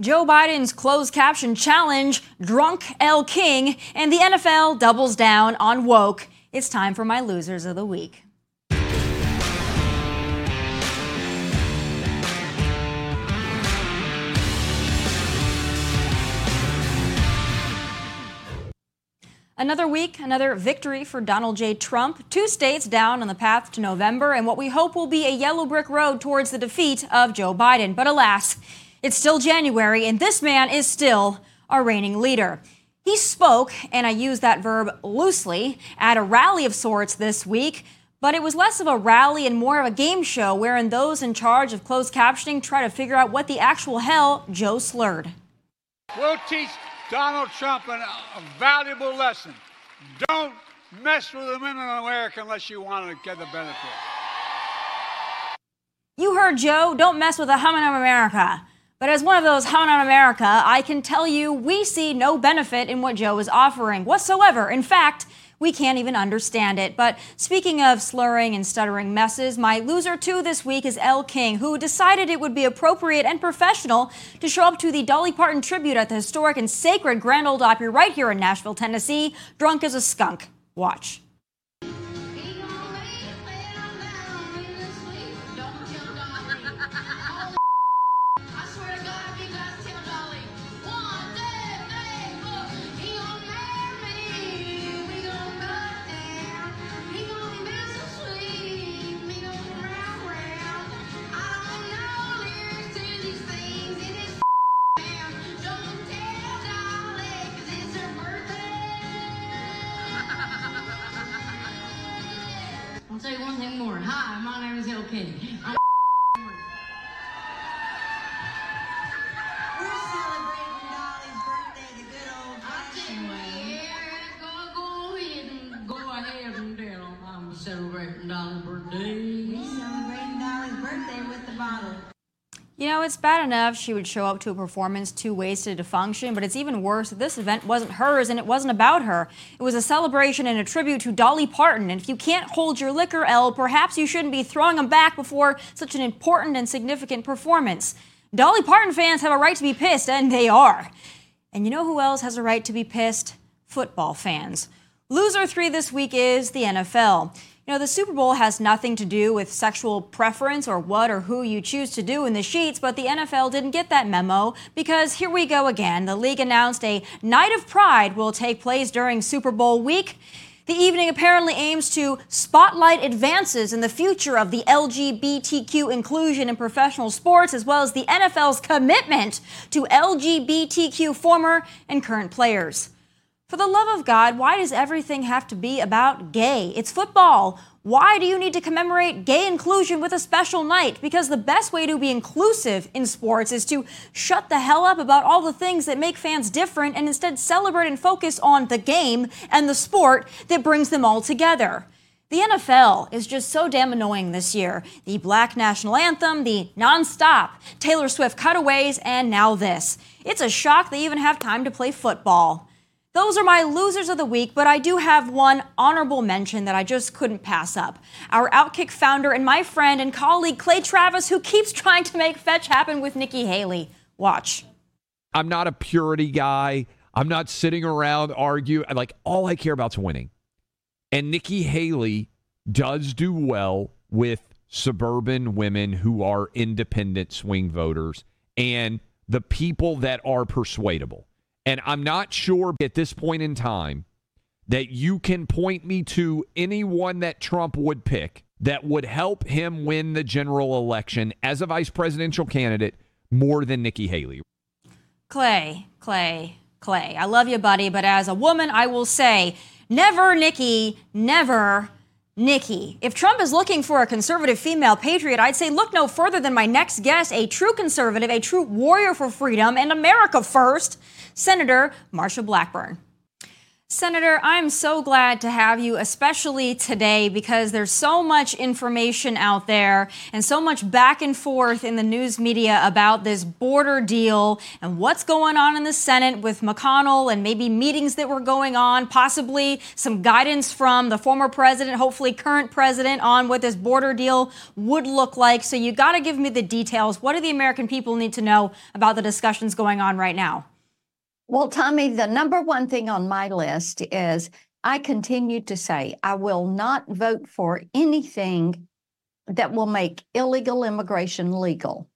Joe Biden's closed caption challenge, Drunk Elle King, and the NFL doubles down on woke. It's time for my losers of the week. Another week, another victory for Donald J. Trump. Two states down on the path to November, and what we hope will be a yellow brick road towards the defeat of Joe Biden. But alas, it's still January, and this man is still our reigning leader. He spoke, and I use that verb loosely, at a rally of sorts this week, but it was less of a rally and more of a game show wherein those in charge of closed captioning try to figure out what the actual hell Joe slurred. We'll teach Donald Trump an, a valuable lesson. Don't mess with the women in America unless you want to get the benefit. You heard Joe, don't mess with the women of America. But as one of those How on America, I can tell you we see no benefit in what Joe is offering whatsoever. In fact, we can't even understand it. But speaking of slurring and stuttering messes, my loser two this week is Elle King, who decided it would be appropriate and professional to show up to the Dolly Parton tribute at the historic and sacred Grand Ole Opry right here in Nashville, Tennessee, drunk as a skunk. Watch. Hi, my name is King. I'm it's bad enough she would show up to a performance too wasted to function, but it's even worse that this event wasn't hers and it wasn't about her. It was a celebration and a tribute to Dolly Parton, and if you can't hold your liquor, Elle, perhaps you shouldn't be throwing them back before such an important and significant performance. Dolly Parton fans have a right to be pissed, and they are. And you know who else has a right to be pissed? Football fans. Loser three this week is the NFL. You know, the Super Bowl has nothing to do with sexual preference or what or who you choose to do in the sheets, but the NFL didn't get that memo because here we go again. The league announced a night of pride will take place during Super Bowl week. The evening apparently aims to spotlight advances in the future of the LGBTQ inclusion in professional sports, as well as the NFL's commitment to LGBTQ former and current players. For the love of God, why does everything have to be about gay? It's football. Why do you need to commemorate gay inclusion with a special night? Because the best way to be inclusive in sports is to shut the hell up about all the things that make fans different and instead celebrate and focus on the game and the sport that brings them all together. The NFL is just so damn annoying this year. The black national anthem, the nonstop Taylor Swift cutaways, and now this. It's a shock they even have time to play football. Those are my losers of the week, but I do have one honorable mention that I just couldn't pass up. Our Outkick founder and my friend and colleague Clay Travis, who keeps trying to make fetch happen with Nikki Haley. Watch. I'm not a purity guy. I'm not sitting around argue. Like all I care about is winning. And Nikki Haley does do well with suburban women who are independent swing voters and the people that are persuadable. And I'm not sure at this point in time that you can point me to anyone that Trump would pick that would help him win the general election as a vice presidential candidate more than Nikki Haley. Clay, Clay, Clay. I love you, buddy, but as a woman, I will say never Nikki, never Nikki. If Trump is looking for a conservative female patriot, I'd say look no further than my next guest, a true conservative, a true warrior for freedom and America first. Senator Marsha Blackburn. Senator, I'm so glad to have you, especially today, because there's so much information out there and so much back and forth in the news media about this border deal and what's going on in the Senate with McConnell and maybe meetings that were going on, possibly some guidance from the former president, hopefully current president, on what this border deal would look like. So you got to give me the details. What do the American people need to know about the discussions going on right now? Well, Tomi, the number one thing on my list is I continue to say I will not vote for anything that will make illegal immigration legal.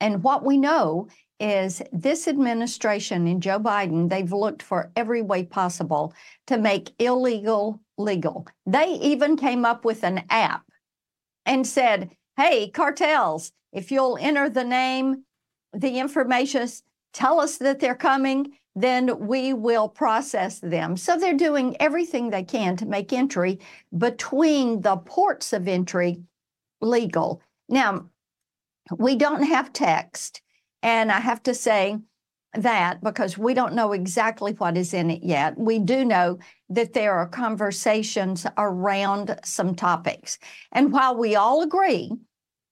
And what we know is this administration and Joe Biden, they've looked for every way possible to make illegal legal. They even came up with an app and said, hey, cartels, if you'll enter the name, the information, tell us that they're coming then we will process them. So they're doing everything they can to make entry between the ports of entry legal. Now, we don't have text, and I have to say that because we don't know exactly what is in it yet. We do know that there are conversations around some topics. And while we all agree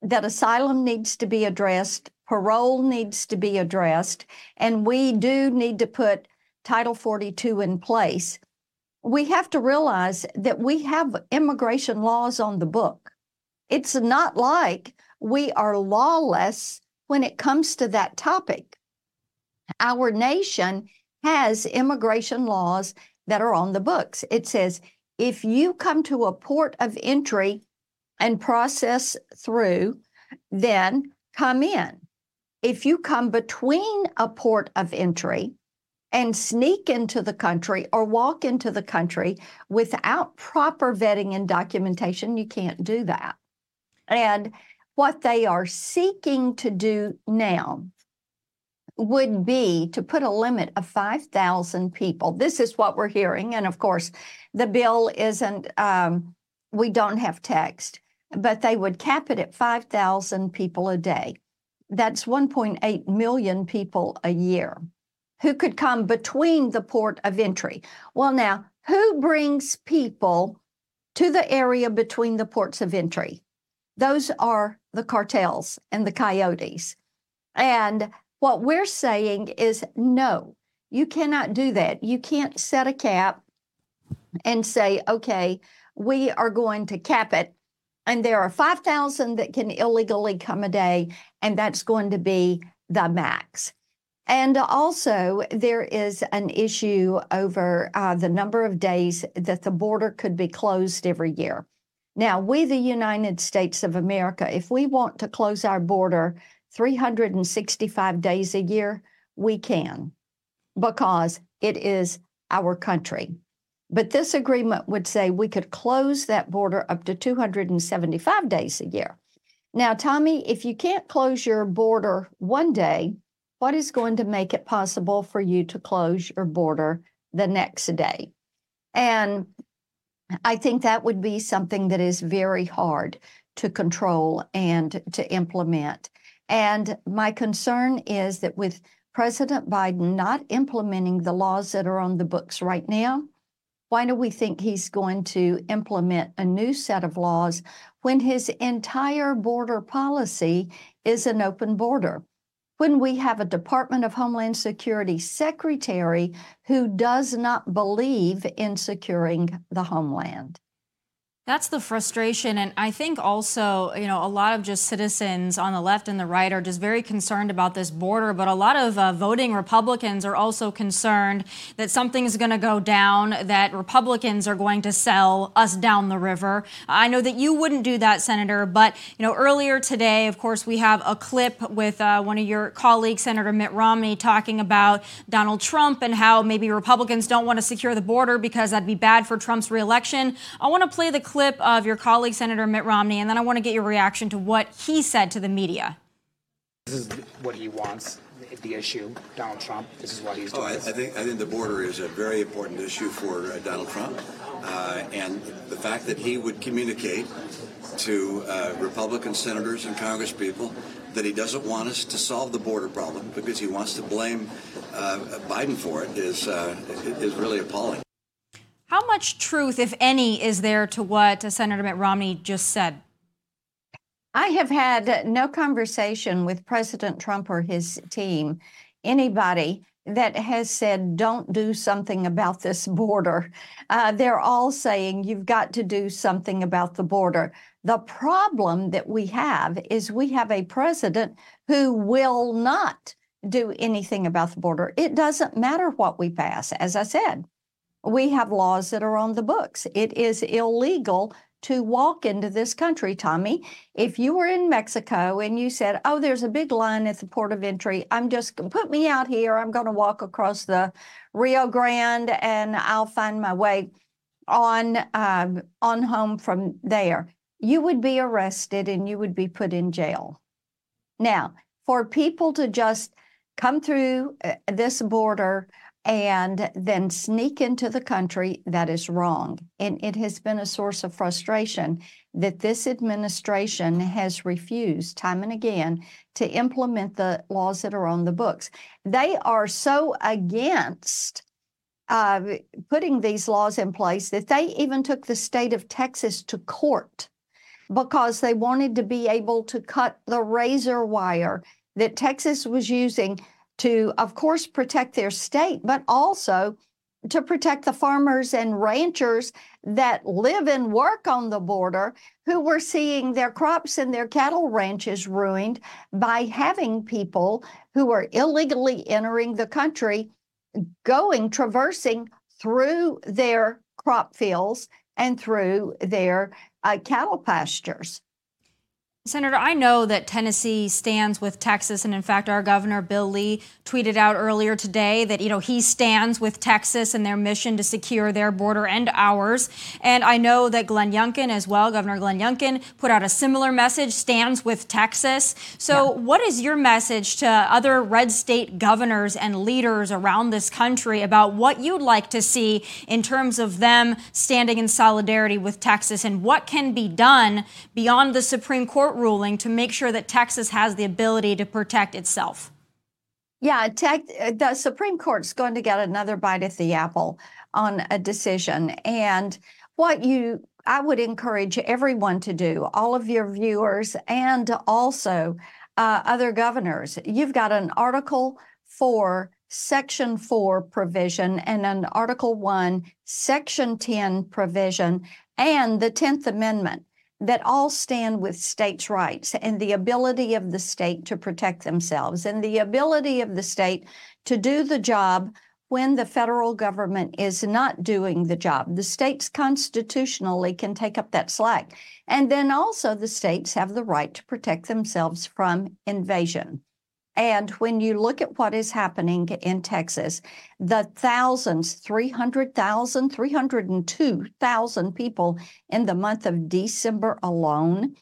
that asylum needs to be addressed parole needs to be addressed, and we do need to put Title 42 in place. We have to realize that we have immigration laws on the book. It's not like we are lawless when it comes to that topic. Our nation has immigration laws that are on the books. It says if you come to a port of entry and process through, then come in if you come between a port of entry and sneak into the country or walk into the country without proper vetting and documentation, you can't do that. And what they are seeking to do now would be to put a limit of 5,000 people. This is what we're hearing. And of course, the bill isn't, um, we don't have text, but they would cap it at 5,000 people a day that's 1.8 million people a year who could come between the port of entry. Well, now, who brings people to the area between the ports of entry? Those are the cartels and the coyotes. And what we're saying is no, you cannot do that. You can't set a cap and say, okay, we are going to cap it and there are 5,000 that can illegally come a day, and that's going to be the max. And also, there is an issue over uh, the number of days that the border could be closed every year. Now, we, the United States of America, if we want to close our border 365 days a year, we can because it is our country. But this agreement would say we could close that border up to 275 days a year. Now, Tomi, if you can't close your border one day, what is going to make it possible for you to close your border the next day? And I think that would be something that is very hard to control and to implement. And my concern is that with President Biden not implementing the laws that are on the books right now, why do we think he's going to implement a new set of laws when his entire border policy is an open border? When we have a Department of Homeland Security secretary who does not believe in securing the homeland. That's the frustration. And I think also, you know, a lot of just citizens on the left and the right are just very concerned about this border. But a lot of uh, voting Republicans are also concerned that something's going to go down, that Republicans are going to sell us down the river. I know that you wouldn't do that, Senator. But, you know, earlier today, of course, we have a clip with uh, one of your colleagues, Senator Mitt Romney, talking about Donald Trump and how maybe Republicans don't want to secure the border because that'd be bad for Trump's reelection. I want to play the clip clip of your colleague, Senator Mitt Romney, and then I want to get your reaction to what he said to the media. This is what he wants. The issue, Donald Trump. This is what he's doing. Oh, I, I, think I think the border is a very important issue for uh, Donald Trump, uh, and the fact that he would communicate to uh, Republican senators and Congresspeople that he doesn't want us to solve the border problem because he wants to blame uh, Biden for it is uh, is really appalling. How much truth, if any, is there to what Senator Mitt Romney just said? I have had no conversation with President Trump or his team, anybody that has said, don't do something about this border. Uh, they're all saying, you've got to do something about the border. The problem that we have is we have a president who will not do anything about the border. It doesn't matter what we pass. As I said, we have laws that are on the books. It is illegal to walk into this country, Tomi. If you were in Mexico and you said, Oh, there's a big line at the port of entry, I'm just put me out here. I'm going to walk across the Rio Grande and I'll find my way on um, on home from there. You would be arrested and you would be put in jail. Now, for people to just come through uh, this border and then sneak into the country, that is wrong. And it has been a source of frustration that this administration has refused time and again to implement the laws that are on the books. They are so against uh, putting these laws in place that they even took the state of Texas to court because they wanted to be able to cut the razor wire that Texas was using to, of course, protect their state, but also to protect the farmers and ranchers that live and work on the border who were seeing their crops and their cattle ranches ruined by having people who are illegally entering the country going traversing through their crop fields and through their uh, cattle pastures. Senator, I know that Tennessee stands with Texas, and in fact, our governor Bill Lee tweeted out earlier today that you know he stands with Texas and their mission to secure their border and ours. And I know that Glenn Youngkin as well, Governor Glenn Youngkin, put out a similar message: stands with Texas. So, yeah. what is your message to other red state governors and leaders around this country about what you'd like to see in terms of them standing in solidarity with Texas, and what can be done beyond the Supreme Court? Court ruling to make sure that Texas has the ability to protect itself? Yeah, tech, the Supreme Court's going to get another bite at the apple on a decision. And what you, I would encourage everyone to do, all of your viewers and also uh, other governors, you've got an Article 4, Section 4 provision and an Article 1, Section 10 provision and the 10th Amendment that all stand with states' rights and the ability of the state to protect themselves and the ability of the state to do the job when the federal government is not doing the job. The states constitutionally can take up that slack. And then also the states have the right to protect themselves from invasion. And when you look at what is happening in Texas, the thousands, 300,000, 302,000 people in the month of December alone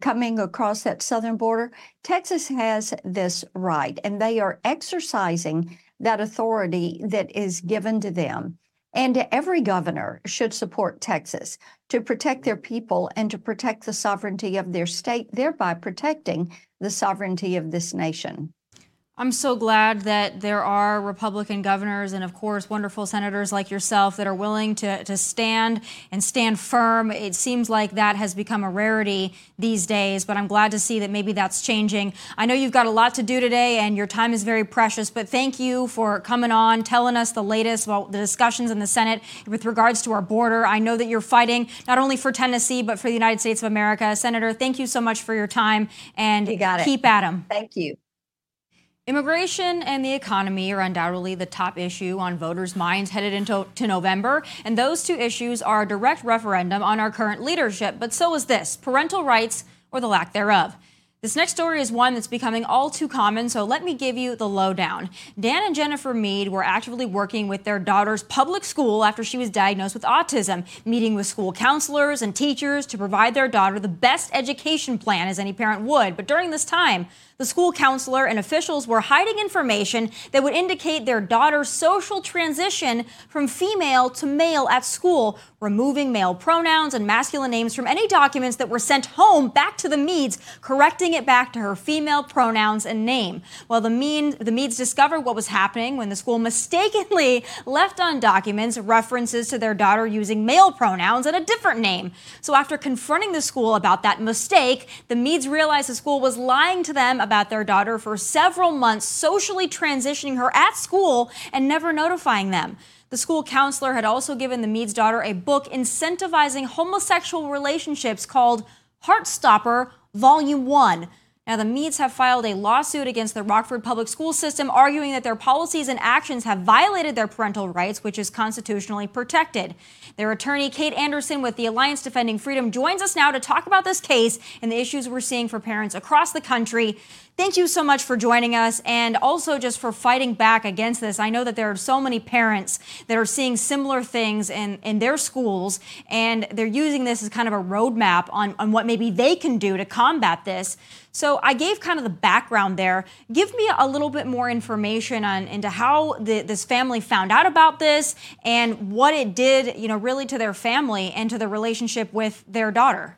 coming across that southern border, Texas has this right, and they are exercising that authority that is given to them. And every governor should support Texas to protect their people and to protect the sovereignty of their state, thereby protecting the sovereignty of this nation. I'm so glad that there are Republican governors and, of course, wonderful senators like yourself that are willing to, to stand and stand firm. It seems like that has become a rarity these days, but I'm glad to see that maybe that's changing. I know you've got a lot to do today and your time is very precious, but thank you for coming on, telling us the latest about the discussions in the Senate with regards to our border. I know that you're fighting not only for Tennessee, but for the United States of America. Senator, thank you so much for your time and keep at them. Thank you. Immigration and the economy are undoubtedly the top issue on voters' minds headed into to November, and those two issues are a direct referendum on our current leadership. But so is this parental rights or the lack thereof. This next story is one that's becoming all too common, so let me give you the lowdown. Dan and Jennifer Mead were actively working with their daughter's public school after she was diagnosed with autism, meeting with school counselors and teachers to provide their daughter the best education plan as any parent would. But during this time, the school counselor and officials were hiding information that would indicate their daughter's social transition from female to male at school, removing male pronouns and masculine names from any documents that were sent home back to the Meads, correcting changing it back to her female pronouns and name. Well, the, mean, the Meads discovered what was happening when the school mistakenly left on documents references to their daughter using male pronouns and a different name. So after confronting the school about that mistake, the Meads realized the school was lying to them about their daughter for several months, socially transitioning her at school and never notifying them. The school counselor had also given the Mead's daughter a book incentivizing homosexual relationships called Heartstopper Volume 1. Now, the Meads have filed a lawsuit against the Rockford public school system, arguing that their policies and actions have violated their parental rights, which is constitutionally protected. Their attorney, Kate Anderson, with the Alliance Defending Freedom, joins us now to talk about this case and the issues we're seeing for parents across the country. Thank you so much for joining us and also just for fighting back against this. I know that there are so many parents that are seeing similar things in, in their schools, and they're using this as kind of a roadmap on, on what maybe they can do to combat this. So I gave kind of the background there. Give me a little bit more information on into how the, this family found out about this and what it did, you know, really to their family and to the relationship with their daughter.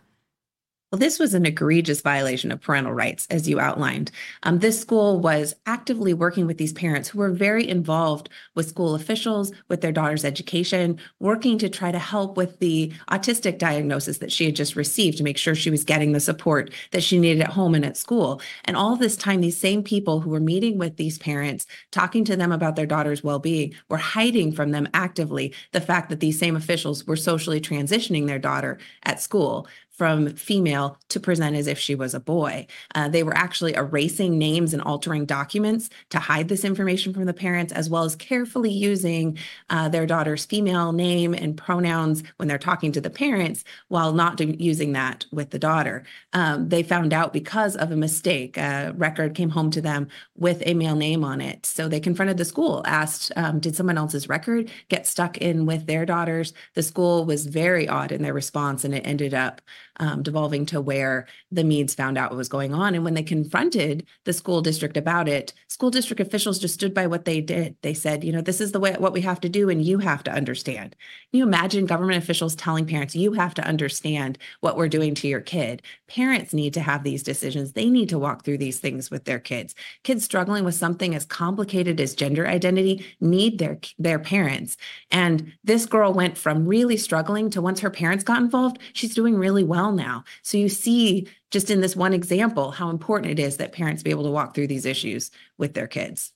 Well, this was an egregious violation of parental rights, as you outlined. Um, this school was actively working with these parents who were very involved with school officials, with their daughter's education, working to try to help with the autistic diagnosis that she had just received to make sure she was getting the support that she needed at home and at school. And all this time, these same people who were meeting with these parents, talking to them about their daughter's well being, were hiding from them actively the fact that these same officials were socially transitioning their daughter at school from female to present as if she was a boy. Uh, they were actually erasing names and altering documents to hide this information from the parents, as well as carefully using uh, their daughter's female name and pronouns when they're talking to the parents, while not do, using that with the daughter. Um, they found out because of a mistake. A record came home to them with a male name on it. So they confronted the school, asked, um, Did someone else's record get stuck in with their daughters? The school was very odd in their response, and it ended up um, devolving to where the Meads found out what was going on. And when they confronted the school district about it, school district officials just stood by what they did. They said, you know, this is the way what we have to do, and you have to understand. Can you imagine government officials telling parents, you have to understand what we're doing to your kid? Parents need to have these decisions. They need to walk through these things with their kids. Kids struggling with something as complicated as gender identity need their their parents. And this girl went from really struggling to once her parents got involved, she's doing really well well now. So you see just in this one example how important it is that parents be able to walk through these issues with their kids.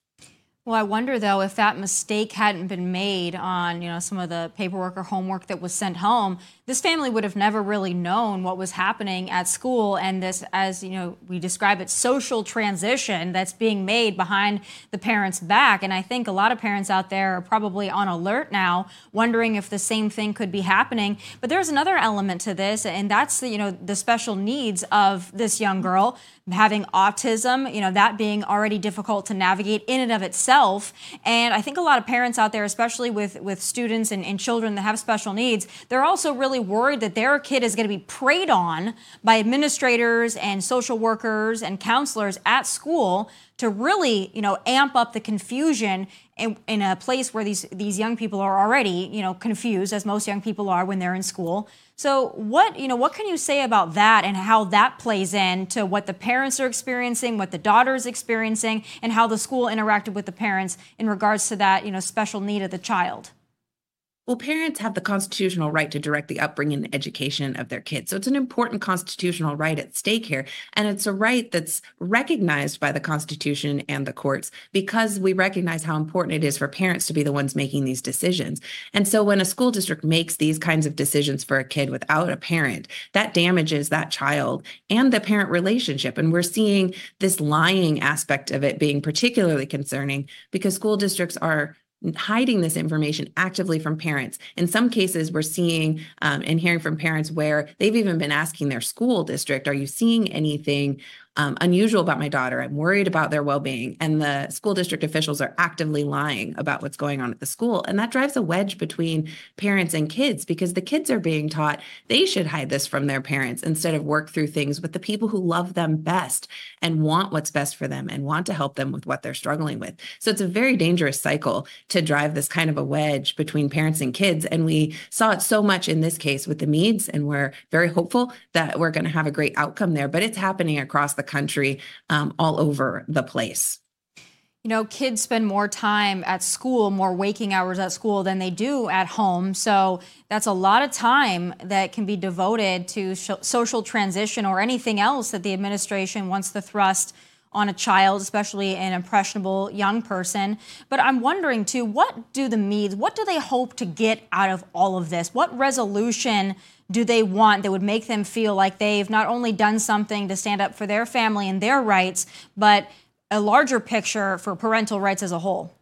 Well, I wonder though if that mistake hadn't been made on, you know, some of the paperwork or homework that was sent home, this family would have never really known what was happening at school and this as, you know, we describe it social transition that's being made behind the parents' back. And I think a lot of parents out there are probably on alert now, wondering if the same thing could be happening. But there's another element to this, and that's the, you know, the special needs of this young girl having autism, you know, that being already difficult to navigate in and of itself. And I think a lot of parents out there, especially with, with students and, and children that have special needs, they're also really worried that their kid is going to be preyed on by administrators and social workers and counselors at school to really, you know, amp up the confusion in, in a place where these, these young people are already, you know, confused, as most young people are when they're in school. So what, you know, what can you say about that and how that plays into what the parents are experiencing, what the daughter is experiencing, and how the school interacted with the parents in regards to that, you know, special need of the child? Well, parents have the constitutional right to direct the upbringing and education of their kids. So it's an important constitutional right at stake here. And it's a right that's recognized by the Constitution and the courts because we recognize how important it is for parents to be the ones making these decisions. And so when a school district makes these kinds of decisions for a kid without a parent, that damages that child and the parent relationship. And we're seeing this lying aspect of it being particularly concerning because school districts are hiding this information actively from parents. In some cases, we're seeing um, and hearing from parents where they've even been asking their school district, Are you seeing anything um, unusual about my daughter. I'm worried about their well being. And the school district officials are actively lying about what's going on at the school. And that drives a wedge between parents and kids because the kids are being taught they should hide this from their parents instead of work through things with the people who love them best and want what's best for them and want to help them with what they're struggling with. So it's a very dangerous cycle to drive this kind of a wedge between parents and kids. And we saw it so much in this case with the Meads, and we're very hopeful that we're going to have a great outcome there. But it's happening across the country, um, all over the place. You know, kids spend more time at school, more waking hours at school than they do at home. So that's a lot of time that can be devoted to social transition or anything else that the administration wants to thrust on a child, especially an impressionable young person. But I'm wondering too, what do the Meads, what do they hope to get out of all of this? What resolution do they want that would make them feel like they've not only done something to stand up for their family and their rights, but a larger picture for parental rights as a whole?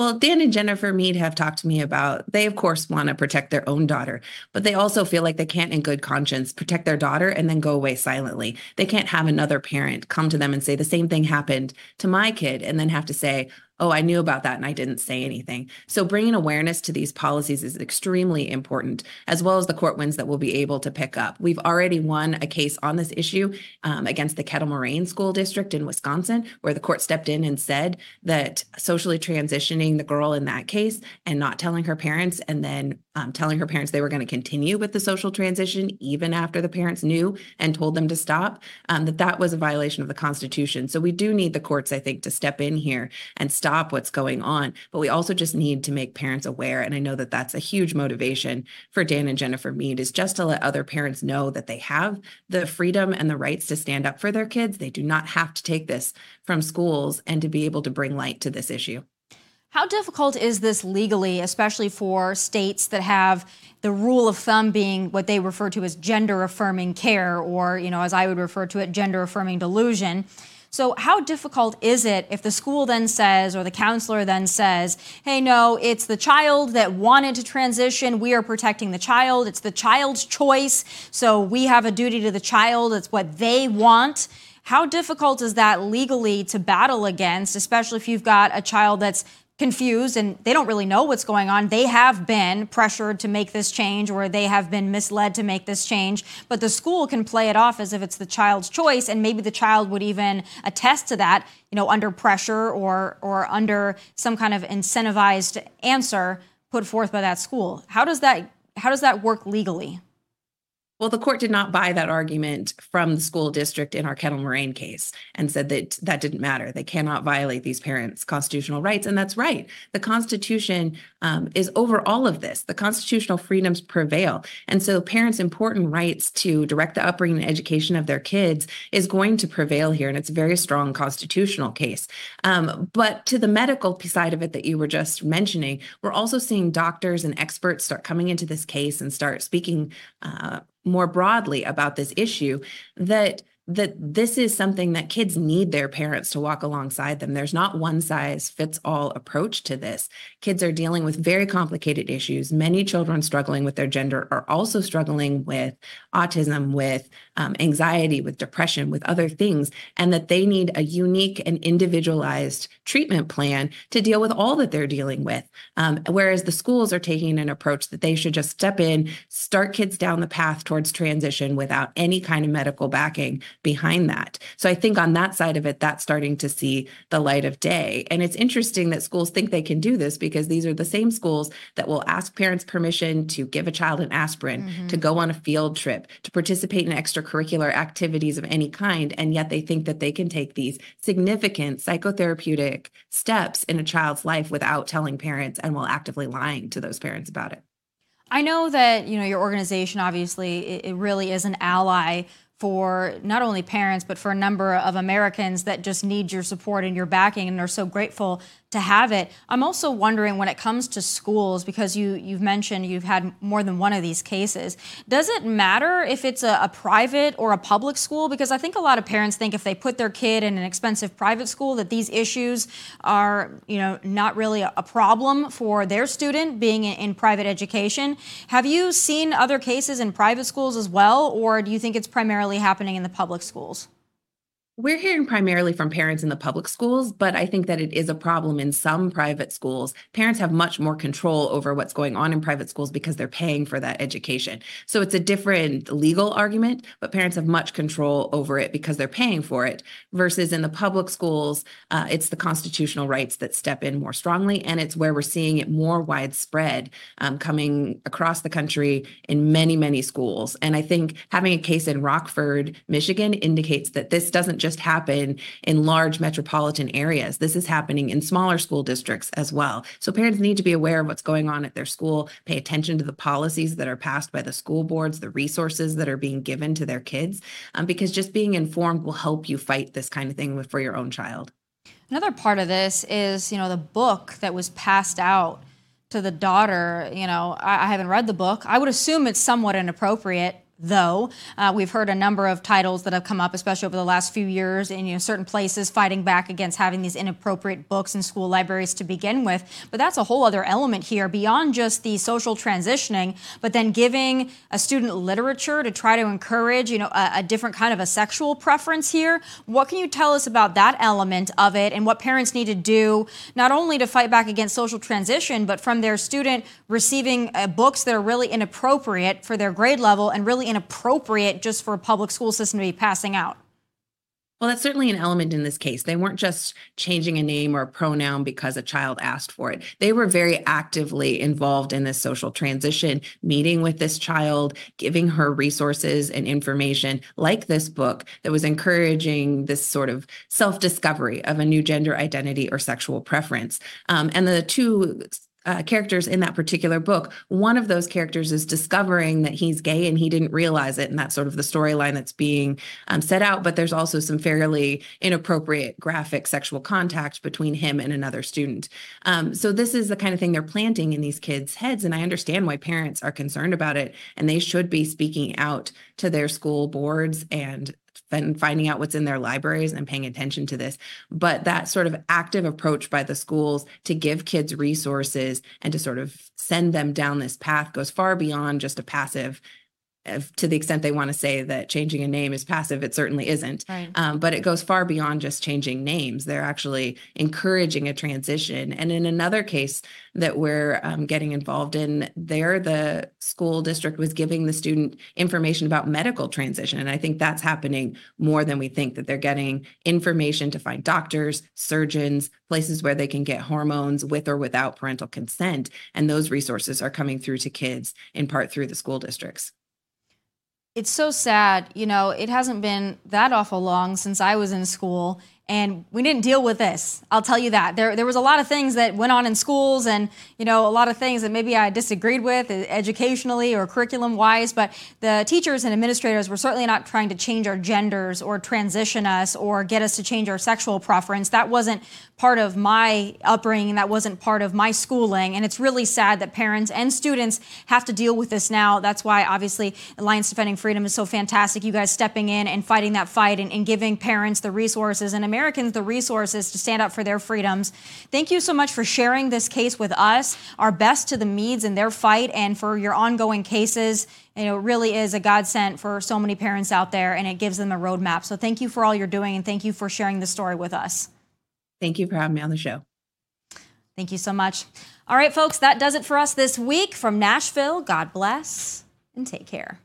Well, Dan and Jennifer Mead have talked to me about they, of course, want to protect their own daughter, but they also feel like they can't, in good conscience, protect their daughter and then go away silently. They can't have another parent come to them and say the same thing happened to my kid and then have to say, oh, I knew about that and I didn't say anything. So bringing awareness to these policies is extremely important, as well as the court wins that we'll be able to pick up. We've already won a case on this issue um, against the Kettle Moraine School District in Wisconsin, where the court stepped in and said that socially transitioning the girl in that case and not telling her parents and then um, telling her parents they were going to continue with the social transition even after the parents knew and told them to stop um, that that was a violation of the constitution. So we do need the courts i think to step in here and stop what's going on but we also just need to make parents aware and i know that that's a huge motivation for dan and jennifer mead is just to let other parents know that they have the freedom and the rights to stand up for their kids. They do not have to take this from schools and to be able to bring light to this issue how difficult is this legally, especially for states that have the rule of thumb being what they refer to as gender affirming care, or, you know, as I would refer to it, gender affirming delusion? So, how difficult is it if the school then says, or the counselor then says, hey, no, it's the child that wanted to transition. We are protecting the child. It's the child's choice. So, we have a duty to the child. It's what they want. How difficult is that legally to battle against, especially if you've got a child that's confused and they don't really know what's going on. They have been pressured to make this change or they have been misled to make this change, but the school can play it off as if it's the child's choice and maybe the child would even attest to that, you know, under pressure or or under some kind of incentivized answer put forth by that school. How does that how does that work legally? Well, the court did not buy that argument from the school district in our Kettle Moraine case and said that that didn't matter. They cannot violate these parents' constitutional rights. And that's right. The Constitution um, is over all of this. The constitutional freedoms prevail. And so parents' important rights to direct the upbringing and education of their kids is going to prevail here. And it's a very strong constitutional case. Um, but to the medical side of it that you were just mentioning, we're also seeing doctors and experts start coming into this case and start speaking uh, more broadly about this issue that that this is something that kids need their parents to walk alongside them. There's not one size fits all approach to this. Kids are dealing with very complicated issues. Many children struggling with their gender are also struggling with autism, with um, anxiety, with depression, with other things, and that they need a unique and individualized treatment plan to deal with all that they're dealing with. Um, whereas the schools are taking an approach that they should just step in, start kids down the path towards transition without any kind of medical backing behind that. So I think on that side of it, that's starting to see the light of day. And it's interesting that schools think they can do this because these are the same schools that will ask parents permission to give a child an aspirin, mm-hmm. to go on a field trip, to participate in extracurricular activities of any kind. And yet they think that they can take these significant psychotherapeutic steps in a child's life without telling parents and while actively lying to those parents about it. I know that you know your organization obviously it, it really is an ally for not only parents but for a number of Americans that just need your support and your backing and are so grateful to have it. I'm also wondering when it comes to schools, because you, you've mentioned you've had more than one of these cases, does it matter if it's a, a, private or a public school? Because I think a lot of parents think if they put their kid in an expensive private school that these issues are, you know, not really a, a problem for their student being in, in private education. Have you seen other cases in private schools as well, or do you think it's primarily happening in the public schools? We're hearing primarily from parents in the public schools, but I think that it is a problem in some private schools. Parents have much more control over what's going on in private schools because they're paying for that education. So it's a different legal argument, but parents have much control over it because they're paying for it. Versus in the public schools, uh, it's the constitutional rights that step in more strongly. And it's where we're seeing it more widespread um, coming across the country in many, many schools. And I think having a case in Rockford, Michigan indicates that this doesn't just just happen in large metropolitan areas. This is happening in smaller school districts as well. So parents need to be aware of what's going on at their school, pay attention to the policies that are passed by the school boards, the resources that are being given to their kids, um, because just being informed will help you fight this kind of thing for your own child. Another part of this is, you know, the book that was passed out to the daughter. You know, I, I haven't read the book. I would assume it's somewhat inappropriate though. Uh, we've heard a number of titles that have come up, especially over the last few years, in you know, certain places fighting back against having these inappropriate books in school libraries to begin with. But that's a whole other element here beyond just the social transitioning, but then giving a student literature to try to encourage, you know, a, a different kind of a sexual preference here. What can you tell us about that element of it and what parents need to do not only to fight back against social transition, but from their student receiving uh, books that are really inappropriate for their grade level and really inappropriate just for a public school system to be passing out. Well, that's certainly an element in this case. They weren't just changing a name or a pronoun because a child asked for it. They were very actively involved in this social transition, meeting with this child, giving her resources and information, like this book that was encouraging this sort of self discovery of a new gender identity or sexual preference. Um, and the two uh, characters in that particular book. One of those characters is discovering that he's gay and he didn't realize it. And that's sort of the storyline that's being um, set out. But there's also some fairly inappropriate graphic sexual contact between him and another student. Um, so this is the kind of thing they're planting in these kids' heads. And I understand why parents are concerned about it. And they should be speaking out to their school boards and and finding out what's in their libraries and paying attention to this. But that sort of active approach by the schools to give kids resources and to sort of send them down this path goes far beyond just a passive if, to the extent they want to say that changing a name is passive, it certainly isn't. Right. Um, but it goes far beyond just changing names. They're actually encouraging a transition. And in another case that we're um, getting involved in, there the school district was giving the student information about medical transition. And I think that's happening more than we think, that they're getting information to find doctors, surgeons, places where they can get hormones with or without parental consent. And those resources are coming through to kids in part through the school districts it's so sad. You know, it hasn't been that awful long since I was in school and we didn't deal with this. I'll tell you that. There, there was a lot of things that went on in schools and, you know, a lot of things that maybe I disagreed with educationally or curriculum wise, but the teachers and administrators were certainly not trying to change our genders or transition us or get us to change our sexual preference. That wasn't part of my upbringing. That wasn't part of my schooling. And it's really sad that parents and students have to deal with this now. That's why, obviously, Alliance Defending Freedom is so fantastic. You guys stepping in and fighting that fight and, and giving parents the resources and America Americans the resources to stand up for their freedoms. Thank you so much for sharing this case with us. Our best to the Meads in their fight and for your ongoing cases. You know, it really is a godsend for so many parents out there, and it gives them a roadmap. So thank you for all you're doing, and thank you for sharing the story with us. Thank you for having me on the show. Thank you so much. All right, folks, that does it for us this week from Nashville. God bless and take care.